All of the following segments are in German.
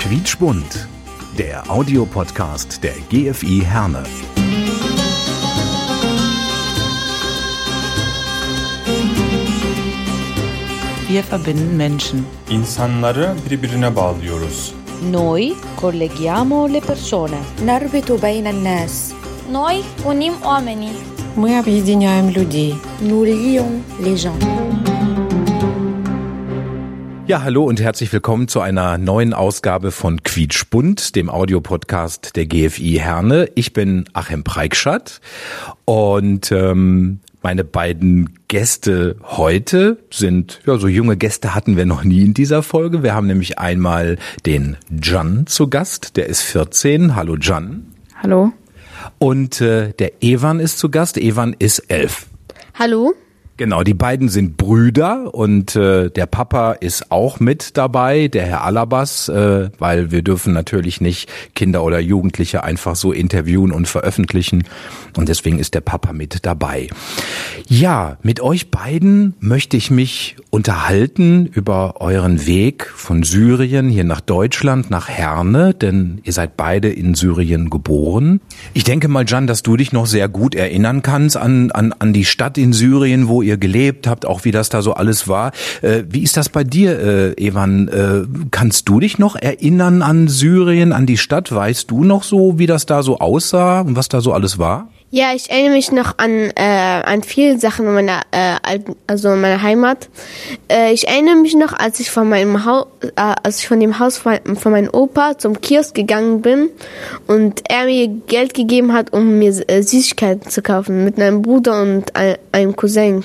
Quietschbunt, der Audiopodcast der GFI Herne. Wir verbinden Menschen. İnsanları birbirine bağlıyoruz. Noi colleghiamo le persone. نربط بين الناس Noi unim oamenii. Мы объединяем людей. nous lions les gens Ja, hallo und herzlich willkommen zu einer neuen Ausgabe von Quietschbunt, dem Audiopodcast der GFI Herne. Ich bin Achim Preikschat und ähm, meine beiden Gäste heute sind, ja, so junge Gäste hatten wir noch nie in dieser Folge. Wir haben nämlich einmal den Jan zu Gast, der ist 14. Hallo Jan. Hallo. Und äh, der Evan ist zu Gast. Evan ist 11. Hallo? Genau, die beiden sind Brüder und äh, der Papa ist auch mit dabei, der Herr Alabas, äh, weil wir dürfen natürlich nicht Kinder oder Jugendliche einfach so interviewen und veröffentlichen und deswegen ist der Papa mit dabei. Ja, mit euch beiden möchte ich mich unterhalten über euren Weg von Syrien hier nach Deutschland, nach Herne, denn ihr seid beide in Syrien geboren. Ich denke mal, Jan, dass du dich noch sehr gut erinnern kannst an, an, an die Stadt in Syrien, wo ihr gelebt habt, auch wie das da so alles war. Äh, wie ist das bei dir, äh, Evan? Äh, kannst du dich noch erinnern an Syrien, an die Stadt? Weißt du noch so, wie das da so aussah und was da so alles war? Ja, ich erinnere mich noch an, äh, an viele Sachen in meiner, äh, also in meiner Heimat. Äh, ich erinnere mich noch, als ich von meinem Haus, äh, als ich von dem Haus von, von meinem Opa zum Kiosk gegangen bin und er mir Geld gegeben hat, um mir äh, Süßigkeiten zu kaufen mit meinem Bruder und ein, einem Cousin.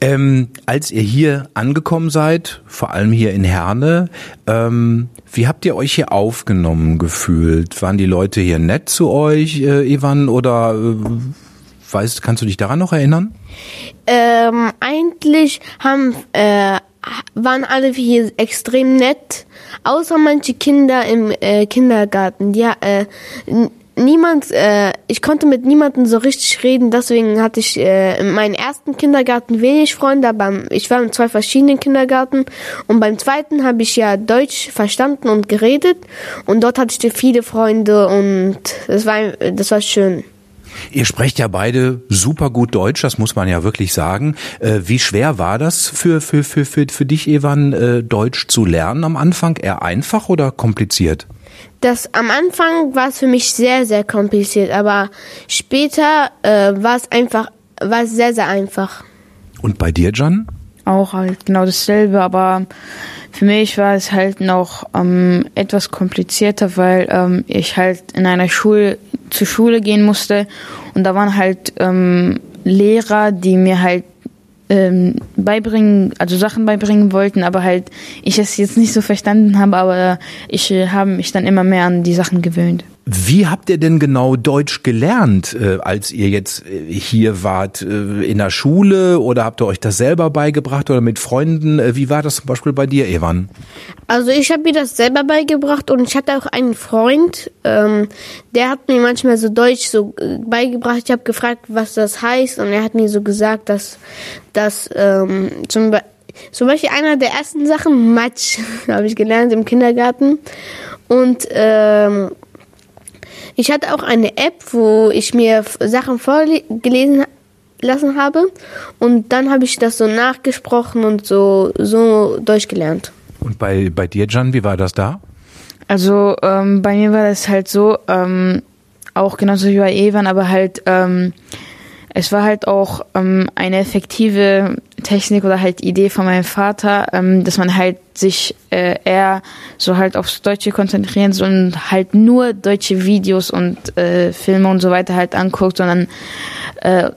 Ähm, als ihr hier angekommen seid, vor allem hier in Herne, ähm, wie habt ihr euch hier aufgenommen gefühlt? Waren die Leute hier nett zu euch, äh, Ivan, oder äh, weißt, kannst du dich daran noch erinnern? Ähm, eigentlich haben, äh, waren alle hier extrem nett, außer manche Kinder im äh, Kindergarten. Ja, äh, niemand, äh, ich konnte mit niemandem so richtig reden, deswegen hatte ich äh, in meinem ersten Kindergarten wenig Freunde, aber ich war in zwei verschiedenen Kindergarten und beim zweiten habe ich ja Deutsch verstanden und geredet und dort hatte ich viele Freunde und das war, das war schön. Ihr sprecht ja beide super gut Deutsch, das muss man ja wirklich sagen. Äh, wie schwer war das für, für, für, für, für dich, Evan, äh, Deutsch zu lernen am Anfang? Eher einfach oder kompliziert? Das am Anfang war es für mich sehr, sehr kompliziert, aber später äh, war es einfach, war es sehr, sehr einfach. Und bei dir, Jan? Auch halt genau dasselbe, aber für mich war es halt noch ähm, etwas komplizierter, weil ähm, ich halt in einer Schule zur Schule gehen musste und da waren halt ähm, Lehrer, die mir halt ähm, beibringen, also Sachen beibringen wollten, aber halt ich es jetzt nicht so verstanden habe, aber ich äh, habe mich dann immer mehr an die Sachen gewöhnt. Wie habt ihr denn genau Deutsch gelernt, äh, als ihr jetzt äh, hier wart? Äh, in der Schule oder habt ihr euch das selber beigebracht oder mit Freunden? Äh, wie war das zum Beispiel bei dir, Evan? Also ich habe mir das selber beigebracht und ich hatte auch einen Freund, ähm, der hat mir manchmal so Deutsch so äh, beigebracht. Ich habe gefragt, was das heißt und er hat mir so gesagt, dass, dass ähm, zum, Be zum Beispiel einer der ersten Sachen, Matsch, habe ich gelernt im Kindergarten und ähm, ich hatte auch eine App, wo ich mir F- Sachen vorgelesen lassen habe und dann habe ich das so nachgesprochen und so so Deutsch gelernt. Und bei, bei dir, Jan, wie war das da? Also ähm, bei mir war das halt so, ähm, auch genauso wie bei Evan, aber halt ähm, es war halt auch ähm, eine effektive Technik oder halt Idee von meinem Vater, ähm, dass man halt sich äh, eher so halt aufs Deutsche konzentrieren soll und halt nur deutsche Videos und äh, Filme und so weiter halt anguckt, sondern äh,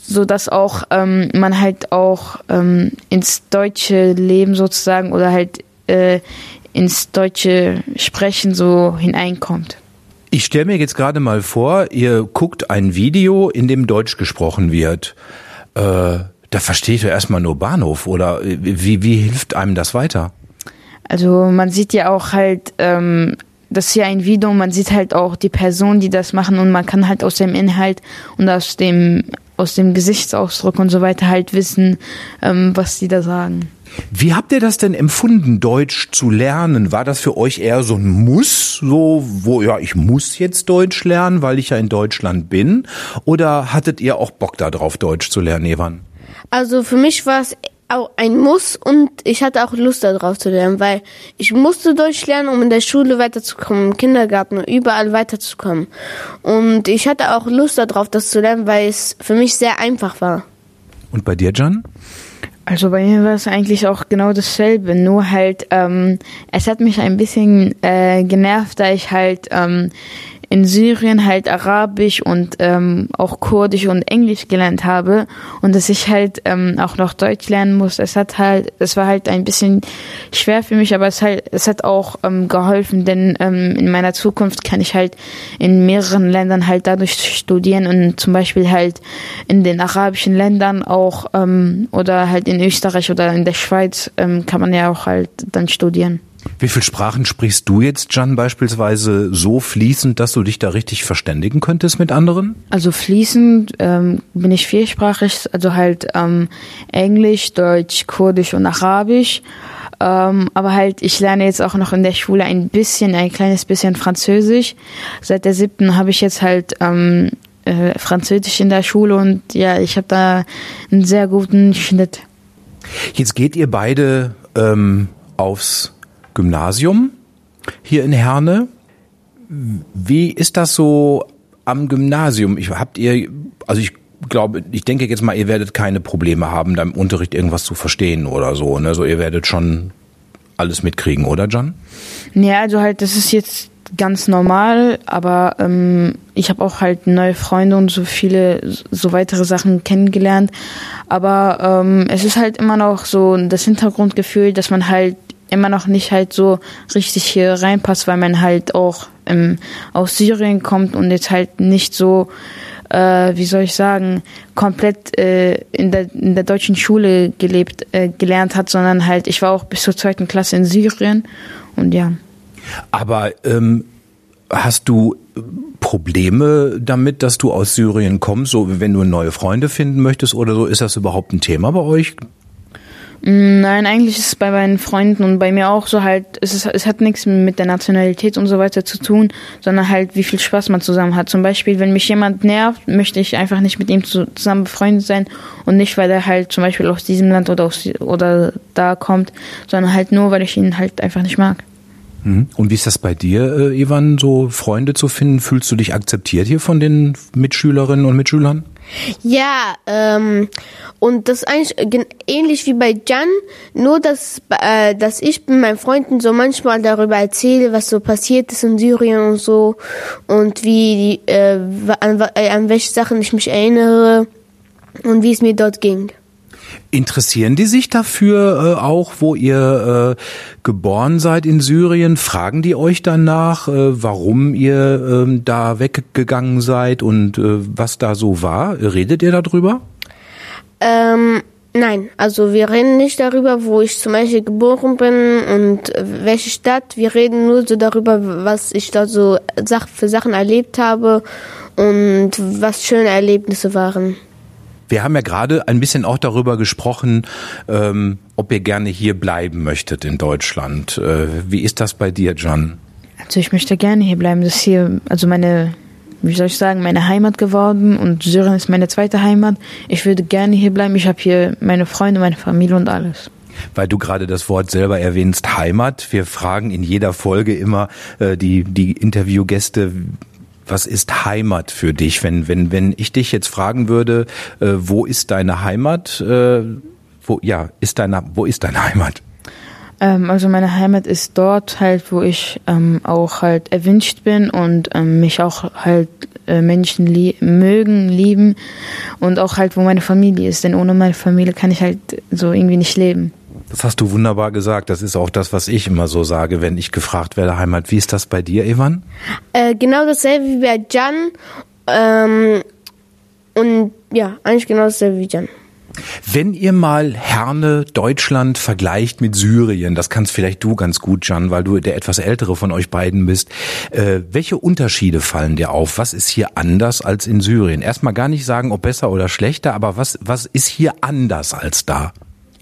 so dass auch ähm, man halt auch ähm, ins deutsche Leben sozusagen oder halt äh, ins deutsche Sprechen so hineinkommt. Ich stelle mir jetzt gerade mal vor, ihr guckt ein Video, in dem Deutsch gesprochen wird. Äh, da versteht ihr erstmal nur Bahnhof oder äh, wie, wie hilft einem das weiter? Also man sieht ja auch halt, ähm, das ist ja ein Video, man sieht halt auch die Personen, die das machen und man kann halt aus dem Inhalt und aus dem aus dem Gesichtsausdruck und so weiter halt wissen, ähm, was die da sagen. Wie habt ihr das denn empfunden, Deutsch zu lernen? War das für euch eher so ein Muss, so wo ja, ich muss jetzt Deutsch lernen, weil ich ja in Deutschland bin? Oder hattet ihr auch Bock darauf, Deutsch zu lernen, Evan? Also für mich war es auch ein Muss und ich hatte auch Lust darauf zu lernen, weil ich musste Deutsch lernen, um in der Schule weiterzukommen, im Kindergarten, überall weiterzukommen. Und ich hatte auch Lust darauf, das zu lernen, weil es für mich sehr einfach war. Und bei dir, Jan? Also bei mir war es eigentlich auch genau dasselbe, nur halt, ähm, es hat mich ein bisschen äh, genervt, da ich halt ähm, in Syrien halt Arabisch und ähm, auch Kurdisch und Englisch gelernt habe und dass ich halt ähm, auch noch Deutsch lernen muss. Es hat halt, es war halt ein bisschen schwer für mich, aber es halt, es hat auch ähm, geholfen, denn ähm, in meiner Zukunft kann ich halt in mehreren Ländern halt dadurch studieren und zum Beispiel halt in den arabischen Ländern auch ähm, oder halt in Österreich oder in der Schweiz ähm, kann man ja auch halt dann studieren. Wie viel Sprachen sprichst du jetzt, Jan, beispielsweise so fließend, dass du dich da richtig verständigen könntest mit anderen? Also fließend ähm, bin ich vielsprachig, also halt ähm, Englisch, Deutsch, Kurdisch und Arabisch. Ähm, aber halt, ich lerne jetzt auch noch in der Schule ein bisschen, ein kleines bisschen Französisch. Seit der siebten habe ich jetzt halt ähm, äh, Französisch in der Schule und ja, ich habe da einen sehr guten Schnitt. Jetzt geht ihr beide ähm, aufs Gymnasium hier in Herne. Wie ist das so am Gymnasium? Ich, habt ihr, also ich glaube, ich denke jetzt mal, ihr werdet keine Probleme haben, da im Unterricht irgendwas zu verstehen oder so. Ne? So, ihr werdet schon alles mitkriegen, oder John? Ja, also halt, das ist jetzt ganz normal, aber ähm, ich habe auch halt neue Freunde und so viele, so weitere Sachen kennengelernt. Aber ähm, es ist halt immer noch so das Hintergrundgefühl, dass man halt immer noch nicht halt so richtig hier reinpasst, weil man halt auch ähm, aus Syrien kommt und jetzt halt nicht so, äh, wie soll ich sagen, komplett äh, in, der, in der deutschen Schule gelebt, äh, gelernt hat, sondern halt, ich war auch bis zur zweiten Klasse in Syrien und ja. Aber ähm, hast du Probleme damit, dass du aus Syrien kommst, so wenn du neue Freunde finden möchtest oder so? Ist das überhaupt ein Thema bei euch? Nein, eigentlich ist es bei meinen Freunden und bei mir auch so halt, es, ist, es hat nichts mit der Nationalität und so weiter zu tun, sondern halt, wie viel Spaß man zusammen hat. Zum Beispiel, wenn mich jemand nervt, möchte ich einfach nicht mit ihm zusammen befreundet sein und nicht, weil er halt zum Beispiel aus diesem Land oder, aus, oder da kommt, sondern halt nur, weil ich ihn halt einfach nicht mag. Mhm. Und wie ist das bei dir, äh, Ivan, so Freunde zu finden? Fühlst du dich akzeptiert hier von den Mitschülerinnen und Mitschülern? Ja, ähm, und das eigentlich ähnlich wie bei Jan, nur dass, äh, dass ich mit meinen Freunden so manchmal darüber erzähle, was so passiert ist in Syrien und so und wie die, äh, an, äh, an welche Sachen ich mich erinnere und wie es mir dort ging. Interessieren die sich dafür äh, auch, wo ihr äh, geboren seid in Syrien? Fragen die euch danach, äh, warum ihr äh, da weggegangen seid und äh, was da so war? Redet ihr darüber? Ähm, nein, also wir reden nicht darüber, wo ich zum Beispiel geboren bin und welche Stadt. Wir reden nur so darüber, was ich da so für Sachen erlebt habe und was schöne Erlebnisse waren. Wir haben ja gerade ein bisschen auch darüber gesprochen, ähm, ob ihr gerne hier bleiben möchtet in Deutschland. Äh, wie ist das bei dir, John? Also ich möchte gerne hier bleiben. Das ist hier, also meine, wie soll ich sagen, meine Heimat geworden und Syrien ist meine zweite Heimat. Ich würde gerne hier bleiben. Ich habe hier meine Freunde, meine Familie und alles. Weil du gerade das Wort selber erwähnst, Heimat. Wir fragen in jeder Folge immer äh, die, die Interviewgäste, was ist Heimat für dich? Wenn, wenn, wenn ich dich jetzt fragen würde, äh, wo ist deine Heimat? Äh, wo, ja, ist deine, wo ist deine Heimat? Ähm, also meine Heimat ist dort halt, wo ich ähm, auch halt erwünscht bin und ähm, mich auch halt äh, Menschen lie mögen, lieben und auch halt, wo meine Familie ist. Denn ohne meine Familie kann ich halt so irgendwie nicht leben. Das hast du wunderbar gesagt. Das ist auch das, was ich immer so sage, wenn ich gefragt werde, Heimat. Wie ist das bei dir, Evan? Äh, genau dasselbe wie bei Jan. Ähm, und ja, eigentlich genau dasselbe wie Jan. Wenn ihr mal Herne Deutschland vergleicht mit Syrien, das kannst vielleicht du ganz gut, Jan, weil du der etwas ältere von euch beiden bist. Äh, welche Unterschiede fallen dir auf? Was ist hier anders als in Syrien? Erstmal gar nicht sagen, ob besser oder schlechter, aber was, was ist hier anders als da?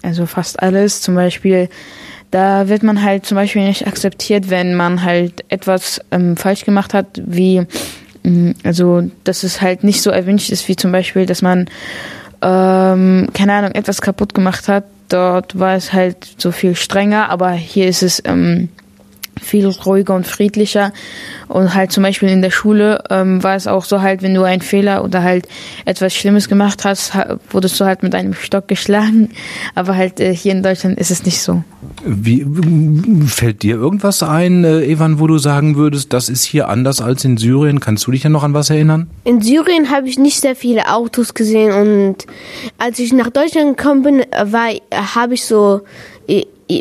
Also fast alles. Zum Beispiel, da wird man halt zum Beispiel nicht akzeptiert, wenn man halt etwas ähm, falsch gemacht hat, wie, ähm, also, dass es halt nicht so erwünscht ist, wie zum Beispiel, dass man, ähm, keine Ahnung, etwas kaputt gemacht hat. Dort war es halt so viel strenger, aber hier ist es, ähm, viel ruhiger und friedlicher. Und halt zum Beispiel in der Schule ähm, war es auch so halt, wenn du einen Fehler oder halt etwas Schlimmes gemacht hast, wurdest du halt mit einem Stock geschlagen. Aber halt äh, hier in Deutschland ist es nicht so. Wie fällt dir irgendwas ein, äh, Evan, wo du sagen würdest, das ist hier anders als in Syrien? Kannst du dich ja noch an was erinnern? In Syrien habe ich nicht sehr viele Autos gesehen und als ich nach Deutschland gekommen bin, war habe ich so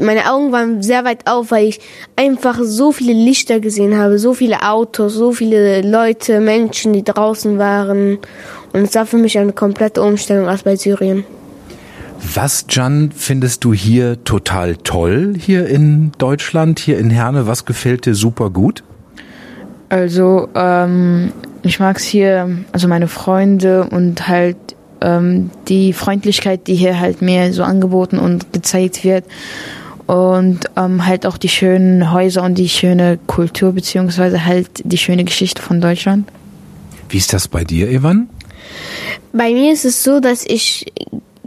meine Augen waren sehr weit auf, weil ich einfach so viele Lichter gesehen habe, so viele Autos, so viele Leute, Menschen, die draußen waren. Und es war für mich eine komplette Umstellung als bei Syrien. Was, Jan, findest du hier total toll, hier in Deutschland, hier in Herne? Was gefällt dir super gut? Also, ähm, ich mag es hier, also meine Freunde und halt ähm, die Freundlichkeit, die hier halt mir so angeboten und gezeigt wird und ähm, halt auch die schönen Häuser und die schöne Kultur beziehungsweise halt die schöne Geschichte von Deutschland. Wie ist das bei dir, Evan? Bei mir ist es so, dass ich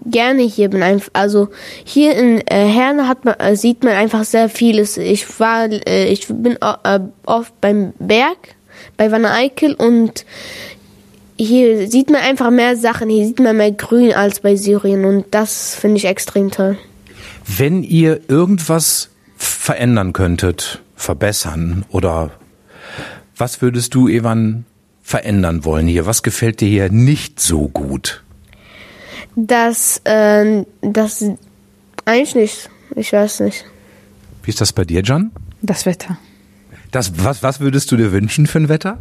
gerne hier bin. Also hier in äh, Herne hat man, äh, sieht man einfach sehr vieles. Ich war, äh, ich bin oft beim Berg, bei Wanne Eickel und hier sieht man einfach mehr Sachen, hier sieht man mehr Grün als bei Syrien und das finde ich extrem toll. Wenn ihr irgendwas verändern könntet, verbessern oder was würdest du, Evan, verändern wollen hier? Was gefällt dir hier nicht so gut? Das, äh, das eigentlich nicht. Ich weiß nicht. Wie ist das bei dir, John? Das Wetter. Das, was, was würdest du dir wünschen für ein Wetter?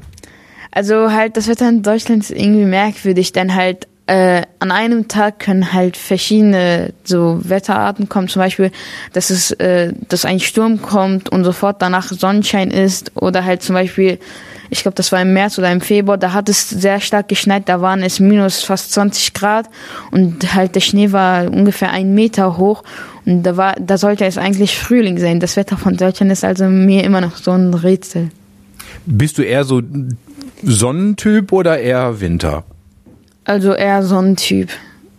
Also halt, das Wetter in Deutschland ist irgendwie merkwürdig, denn halt äh, an einem Tag können halt verschiedene so Wetterarten kommen, zum Beispiel, dass es, äh, dass ein Sturm kommt und sofort danach Sonnenschein ist oder halt zum Beispiel, ich glaube, das war im März oder im Februar, da hat es sehr stark geschneit, da waren es minus fast 20 Grad und halt der Schnee war ungefähr einen Meter hoch und da war, da sollte es eigentlich Frühling sein. Das Wetter von Deutschland ist also mir immer noch so ein Rätsel. Bist du eher so Sonnentyp oder eher Winter? Also eher Sonnentyp.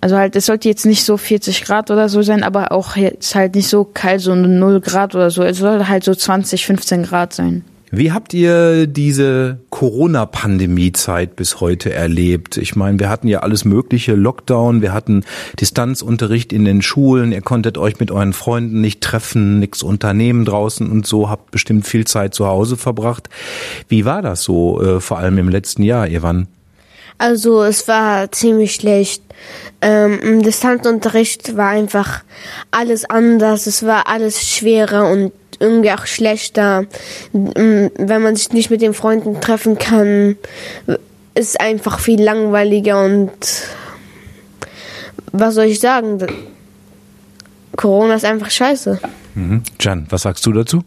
Also halt, es sollte jetzt nicht so 40 Grad oder so sein, aber auch jetzt halt nicht so kalt, so 0 Grad oder so. Es sollte halt so 20, 15 Grad sein. Wie habt ihr diese Corona-Pandemie-Zeit bis heute erlebt? Ich meine, wir hatten ja alles mögliche, Lockdown, wir hatten Distanzunterricht in den Schulen, ihr konntet euch mit euren Freunden nicht treffen, nichts unternehmen draußen und so, habt bestimmt viel Zeit zu Hause verbracht. Wie war das so, äh, vor allem im letzten Jahr, Evan? Also es war ziemlich schlecht. Ähm, Distanzunterricht war einfach alles anders, es war alles schwerer und irgendwie auch schlechter. Wenn man sich nicht mit den Freunden treffen kann, ist einfach viel langweiliger und was soll ich sagen? Corona ist einfach scheiße. Mhm. Jan, was sagst du dazu?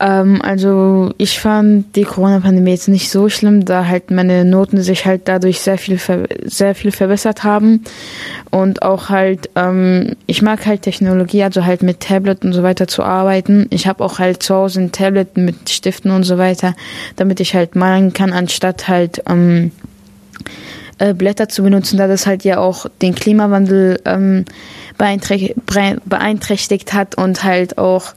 Ähm, also ich fand die Corona-Pandemie jetzt nicht so schlimm, da halt meine Noten sich halt dadurch sehr viel sehr viel verbessert haben und auch halt ähm, ich mag halt Technologie, also halt mit Tablet und so weiter zu arbeiten. Ich habe auch halt zu Hause ein Tablet mit Stiften und so weiter, damit ich halt malen kann, anstatt halt ähm, äh, Blätter zu benutzen, da das halt ja auch den Klimawandel ähm, beeinträchtigt hat und halt auch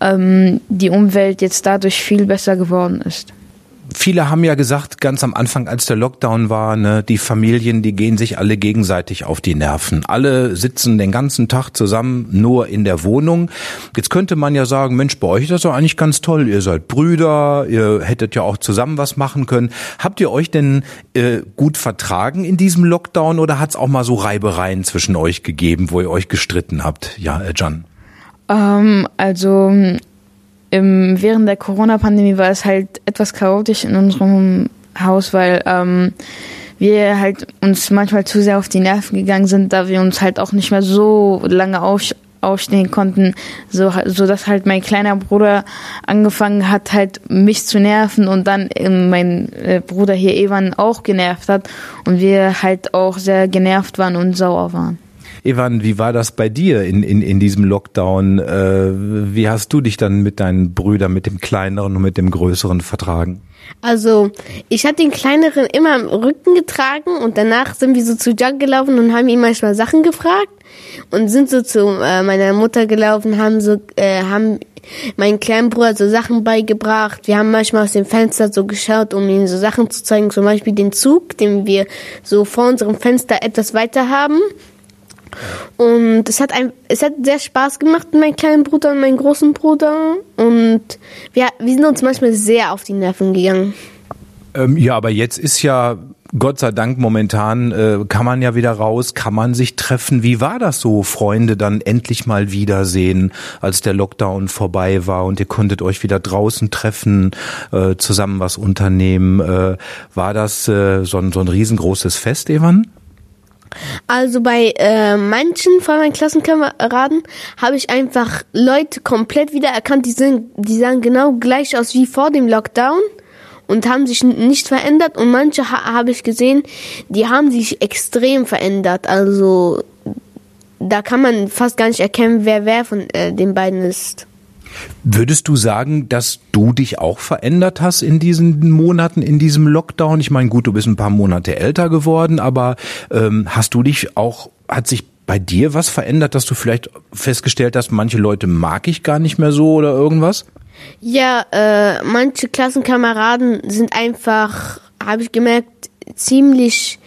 ähm, die Umwelt jetzt dadurch viel besser geworden ist. Viele haben ja gesagt, ganz am Anfang, als der Lockdown war, ne, die Familien, die gehen sich alle gegenseitig auf die Nerven. Alle sitzen den ganzen Tag zusammen nur in der Wohnung. Jetzt könnte man ja sagen, Mensch, bei euch ist das doch eigentlich ganz toll. Ihr seid Brüder, ihr hättet ja auch zusammen was machen können. Habt ihr euch denn äh, gut vertragen in diesem Lockdown oder hat es auch mal so Reibereien zwischen euch gegeben, wo ihr euch gestritten habt? Ja, äh, Jan. Ähm, also im, während der Corona-Pandemie war es halt etwas chaotisch in unserem Haus, weil ähm, wir halt uns manchmal zu sehr auf die Nerven gegangen sind, da wir uns halt auch nicht mehr so lange auf, aufstehen konnten, so, so dass halt mein kleiner Bruder angefangen hat, halt mich zu nerven und dann mein äh, Bruder hier Evan auch genervt hat und wir halt auch sehr genervt waren und sauer waren. Evan, wie war das bei dir in, in, in diesem Lockdown? Äh, wie hast du dich dann mit deinen Brüdern, mit dem kleineren und mit dem größeren vertragen? Also, ich hatte den kleineren immer am Rücken getragen und danach sind wir so zu Jack gelaufen und haben ihn manchmal Sachen gefragt und sind so zu äh, meiner Mutter gelaufen, haben so, äh, haben meinen kleinen Bruder so Sachen beigebracht. Wir haben manchmal aus dem Fenster so geschaut, um ihm so Sachen zu zeigen, zum Beispiel den Zug, den wir so vor unserem Fenster etwas weiter haben. Und es hat ein, es hat sehr Spaß gemacht mit meinem kleinen Bruder und meinem großen Bruder. Und wir, wir sind uns manchmal sehr auf die Nerven gegangen. Ähm, ja, aber jetzt ist ja Gott sei Dank momentan äh, kann man ja wieder raus, kann man sich treffen. Wie war das so, Freunde dann endlich mal wiedersehen, als der Lockdown vorbei war und ihr konntet euch wieder draußen treffen, äh, zusammen was unternehmen? Äh, war das äh, so, ein, so ein riesengroßes Fest, Evan? Also bei äh, manchen von meinen Klassenkameraden habe ich einfach Leute komplett wiedererkannt, die sind, die sahen genau gleich aus wie vor dem Lockdown und haben sich nicht verändert und manche ha habe ich gesehen, die haben sich extrem verändert. Also da kann man fast gar nicht erkennen, wer wer von äh, den beiden ist. Würdest du sagen, dass du dich auch verändert hast in diesen Monaten, in diesem Lockdown? Ich meine, gut, du bist ein paar Monate älter geworden, aber ähm, hast du dich auch, hat sich bei dir was verändert, dass du vielleicht festgestellt hast, manche Leute mag ich gar nicht mehr so oder irgendwas? Ja, äh, manche Klassenkameraden sind einfach, habe ich gemerkt, ziemlich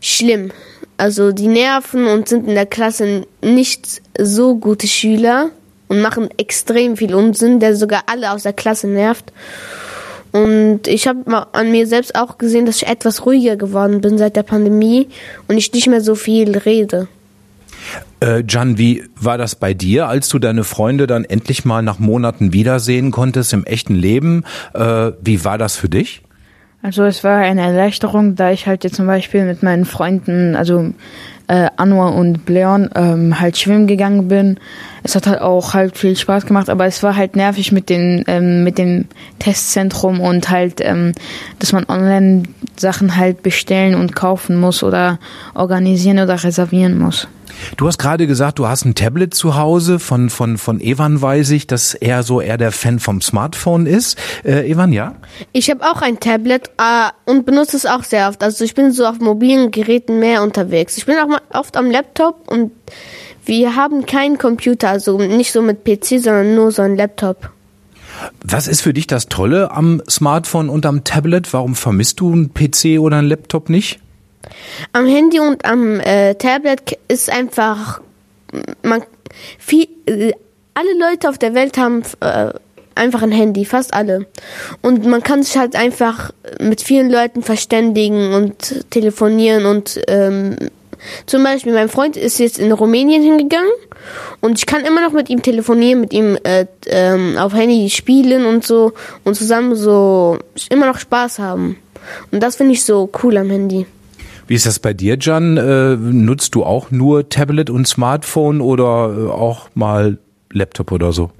schlimm. Also die nerven und sind in der Klasse nicht so gute Schüler und machen extrem viel Unsinn, der sogar alle aus der Klasse nervt. Und ich habe an mir selbst auch gesehen, dass ich etwas ruhiger geworden bin seit der Pandemie und ich nicht mehr so viel rede. Äh, wie war das bei dir, als du deine Freunde dann endlich mal nach Monaten wiedersehen konntest im echten Leben? Äh, wie war das für dich? Also es war eine Erleichterung, da ich halt jetzt zum Beispiel mit meinen Freunden, also äh, Anwar und Bleon ähm, halt schwimmen gegangen bin. Es hat halt auch halt viel Spaß gemacht, aber es war halt nervig mit den ähm, mit dem Testzentrum und halt, ähm, dass man online Sachen halt bestellen und kaufen muss oder organisieren oder reservieren muss. Du hast gerade gesagt, du hast ein Tablet zu Hause. Von, von, von Evan weiß ich, dass er so eher der Fan vom Smartphone ist. Äh, Evan, ja? Ich habe auch ein Tablet äh, und benutze es auch sehr oft. Also ich bin so auf mobilen Geräten mehr unterwegs. Ich bin auch mal oft am Laptop und wir haben keinen Computer, also nicht so mit PC, sondern nur so ein Laptop. Was ist für dich das Tolle am Smartphone und am Tablet? Warum vermisst du einen PC oder einen Laptop nicht? Am Handy und am äh, Tablet ist einfach man viel äh, alle Leute auf der Welt haben äh, einfach ein Handy, fast alle. Und man kann sich halt einfach mit vielen Leuten verständigen und telefonieren und ähm, zum Beispiel mein Freund ist jetzt in Rumänien hingegangen und ich kann immer noch mit ihm telefonieren, mit ihm äh, ähm, auf Handy spielen und so und zusammen so immer noch Spaß haben. Und das finde ich so cool am Handy. Wie ist das bei dir, Jan? Äh, nutzt du auch nur Tablet und Smartphone oder äh, auch mal Laptop oder so?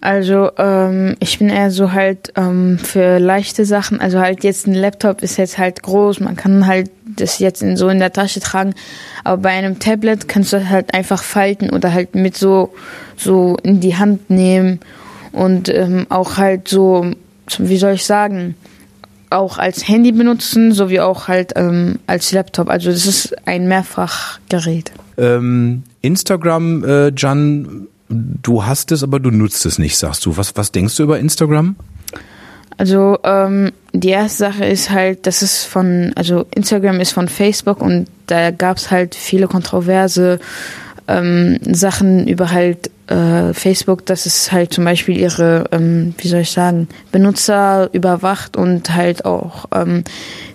Also ähm, ich bin eher so halt ähm, für leichte Sachen. Also halt jetzt ein Laptop ist jetzt halt groß, man kann halt das jetzt in, so in der Tasche tragen. Aber bei einem Tablet kannst du halt einfach falten oder halt mit so so in die Hand nehmen und ähm, auch halt so, wie soll ich sagen, auch als Handy benutzen, sowie auch halt ähm, als Laptop. Also das ist ein Mehrfachgerät. Ähm, Instagram, äh, Jan, du hast es, aber du nutzt es nicht, sagst du. Was, was denkst du über Instagram? Also ähm, die erste Sache ist halt, das ist von, also Instagram ist von Facebook und da gab es halt viele kontroverse ähm, Sachen über halt äh, Facebook, dass es halt zum Beispiel ihre, ähm, wie soll ich sagen, Benutzer überwacht und halt auch ähm,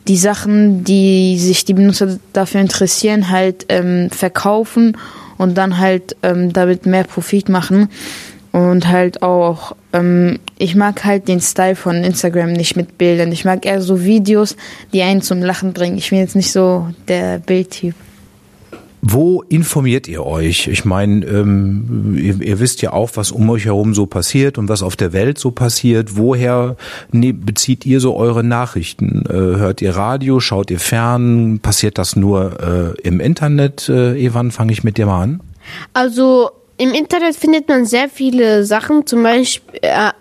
die Sachen, die sich die Benutzer dafür interessieren, halt ähm, verkaufen und dann halt ähm, damit mehr Profit machen. Und halt auch, ähm, ich mag halt den Style von Instagram nicht mit Bildern. Ich mag eher so Videos, die einen zum Lachen bringen. Ich bin jetzt nicht so der Bildtyp. Wo informiert ihr euch? Ich meine, ähm, ihr, ihr, wisst ja auch, was um euch herum so passiert und was auf der Welt so passiert. Woher ne, bezieht ihr so eure Nachrichten? Äh, hört ihr Radio? Schaut ihr fern? Passiert das nur äh, im Internet? Äh, Evan, fange ich mit dir mal an. Also im Internet findet man sehr viele Sachen. Zum Beispiel äh,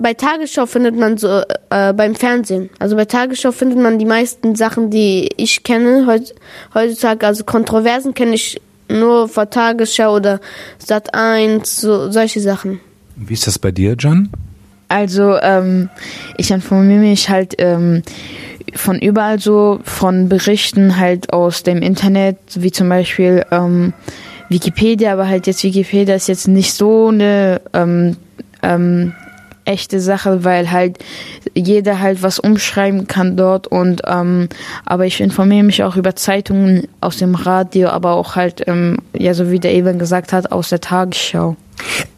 bei Tagesschau findet man so äh, beim Fernsehen. Also bei Tagesschau findet man die meisten Sachen, die ich kenne heut, heutzutage. Also Kontroversen kenne ich nur vor Tagesschau oder Sat 1, so, solche Sachen. Wie ist das bei dir, John? Also ähm, ich informiere mich halt ähm, von überall so von Berichten halt aus dem Internet, wie zum Beispiel ähm, Wikipedia, aber halt jetzt Wikipedia ist jetzt nicht so eine ähm, ähm, echte Sache, weil halt jeder halt was umschreiben kann dort und ähm, aber ich informiere mich auch über Zeitungen aus dem Radio, aber auch halt ähm, ja so wie der Evan gesagt hat aus der Tagesschau.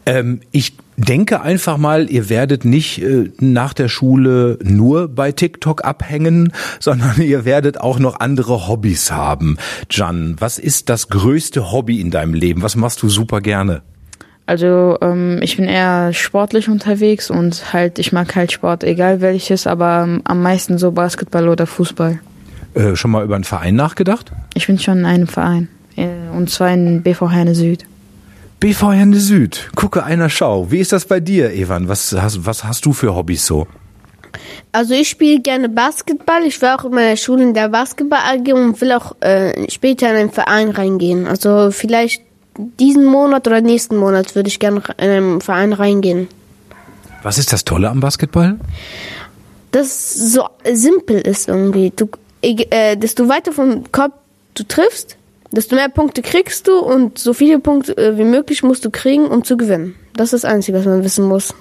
Ähm, ich denke einfach mal, ihr werdet nicht äh, nach der Schule nur bei TikTok abhängen, sondern ihr werdet auch noch andere Hobbys haben. Jan, was ist das größte Hobby in deinem Leben? Was machst du super gerne? Also ähm, ich bin eher sportlich unterwegs und halt ich mag halt Sport, egal welches, aber ähm, am meisten so Basketball oder Fußball. Äh, schon mal über einen Verein nachgedacht? Ich bin schon in einem Verein äh, und zwar in BV Herne Süd. BV Herne Süd, gucke einer Schau. Wie ist das bei dir, Evan? Was hast, was hast du für Hobbys so? Also ich spiele gerne Basketball. Ich war auch in meiner Schule in der Basketball AG und will auch äh, später in einen Verein reingehen. Also vielleicht diesen Monat oder nächsten Monat würde ich gerne in einen Verein reingehen. Was ist das Tolle am Basketball? Das so simpel ist irgendwie. Du, äh, desto weiter vom Kopf du triffst, desto mehr Punkte kriegst du und so viele Punkte äh, wie möglich musst du kriegen, um zu gewinnen. Das ist das Einzige, was man wissen muss.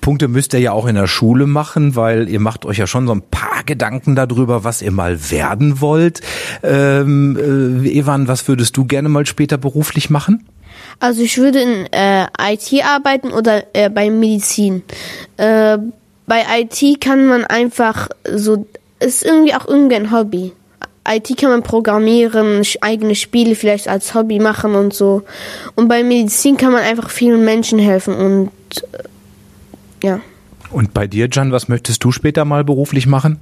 Punkte müsst ihr ja auch in der Schule machen, weil ihr macht euch ja schon so ein paar Gedanken darüber, was ihr mal werden wollt. Ähm, äh, Evan, was würdest du gerne mal später beruflich machen? Also ich würde in äh, IT arbeiten oder äh, bei Medizin. Äh, bei IT kann man einfach so, ist irgendwie auch irgendwie ein Hobby. IT kann man programmieren, eigene Spiele vielleicht als Hobby machen und so. Und bei Medizin kann man einfach vielen Menschen helfen und ja. Und bei dir, Jan, was möchtest du später mal beruflich machen?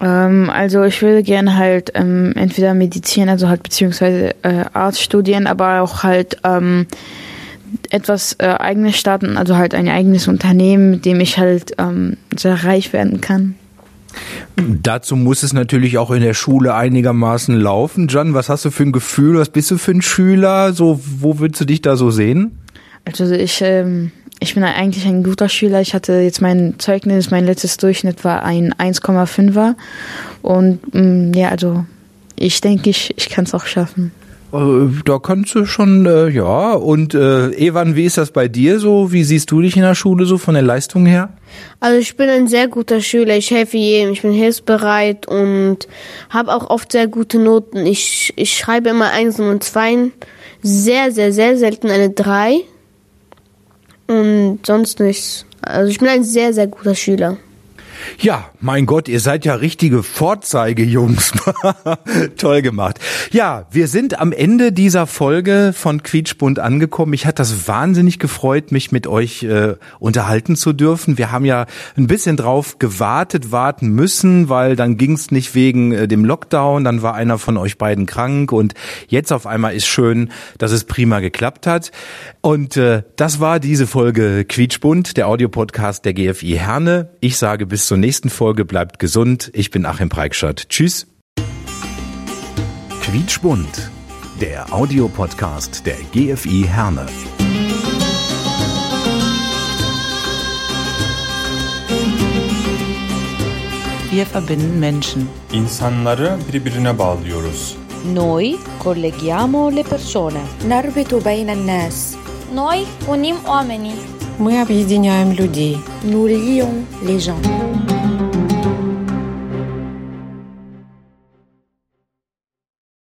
Ähm, also ich würde gerne halt ähm, entweder Medizin, also halt beziehungsweise äh, Arzt studieren, aber auch halt ähm, etwas äh, eigenes starten, also halt ein eigenes Unternehmen, mit dem ich halt ähm, sehr reich werden kann. Dazu muss es natürlich auch in der Schule einigermaßen laufen. Jan, was hast du für ein Gefühl? Was bist du für ein Schüler? So, wo würdest du dich da so sehen? Also ich ähm, ich bin eigentlich ein guter Schüler. Ich hatte jetzt mein Zeugnis, mein letztes Durchschnitt war ein 1,5er. Und mm, ja, also ich denke, ich, ich kann es auch schaffen. Äh, da kannst du schon, äh, ja. Und äh, Evan, wie ist das bei dir so? Wie siehst du dich in der Schule so von der Leistung her? Also ich bin ein sehr guter Schüler. Ich helfe jedem. Ich bin hilfsbereit und habe auch oft sehr gute Noten. Ich, ich schreibe immer Eins und Zweien. Sehr, sehr, sehr selten eine Drei. Und sonst nichts. Also ich bin ein sehr, sehr guter Schüler. Ja, mein Gott, ihr seid ja richtige Vorzeigejungs. Toll gemacht. Ja, wir sind am Ende dieser Folge von Quietschbund angekommen. Ich hatte das wahnsinnig gefreut, mich mit euch äh, unterhalten zu dürfen. Wir haben ja ein bisschen drauf gewartet, warten müssen, weil dann ging's nicht wegen äh, dem Lockdown, dann war einer von euch beiden krank und jetzt auf einmal ist schön, dass es prima geklappt hat. Und äh, das war diese Folge Quietschbund, der Audiopodcast der GFI Herne. Ich sage bis zur nächsten Folge. Bleibt gesund. Ich bin Achim Preikschat. Tschüss. Quietschbund, der Audiopodcast der GFI Herne. Wir verbinden Menschen. İnsanları birbirine bağlıyoruz. Noi colleghiamo le persone. Narbitu beyne nas. Noi unim oamenii. Мы объединяем людей. nous lions les gens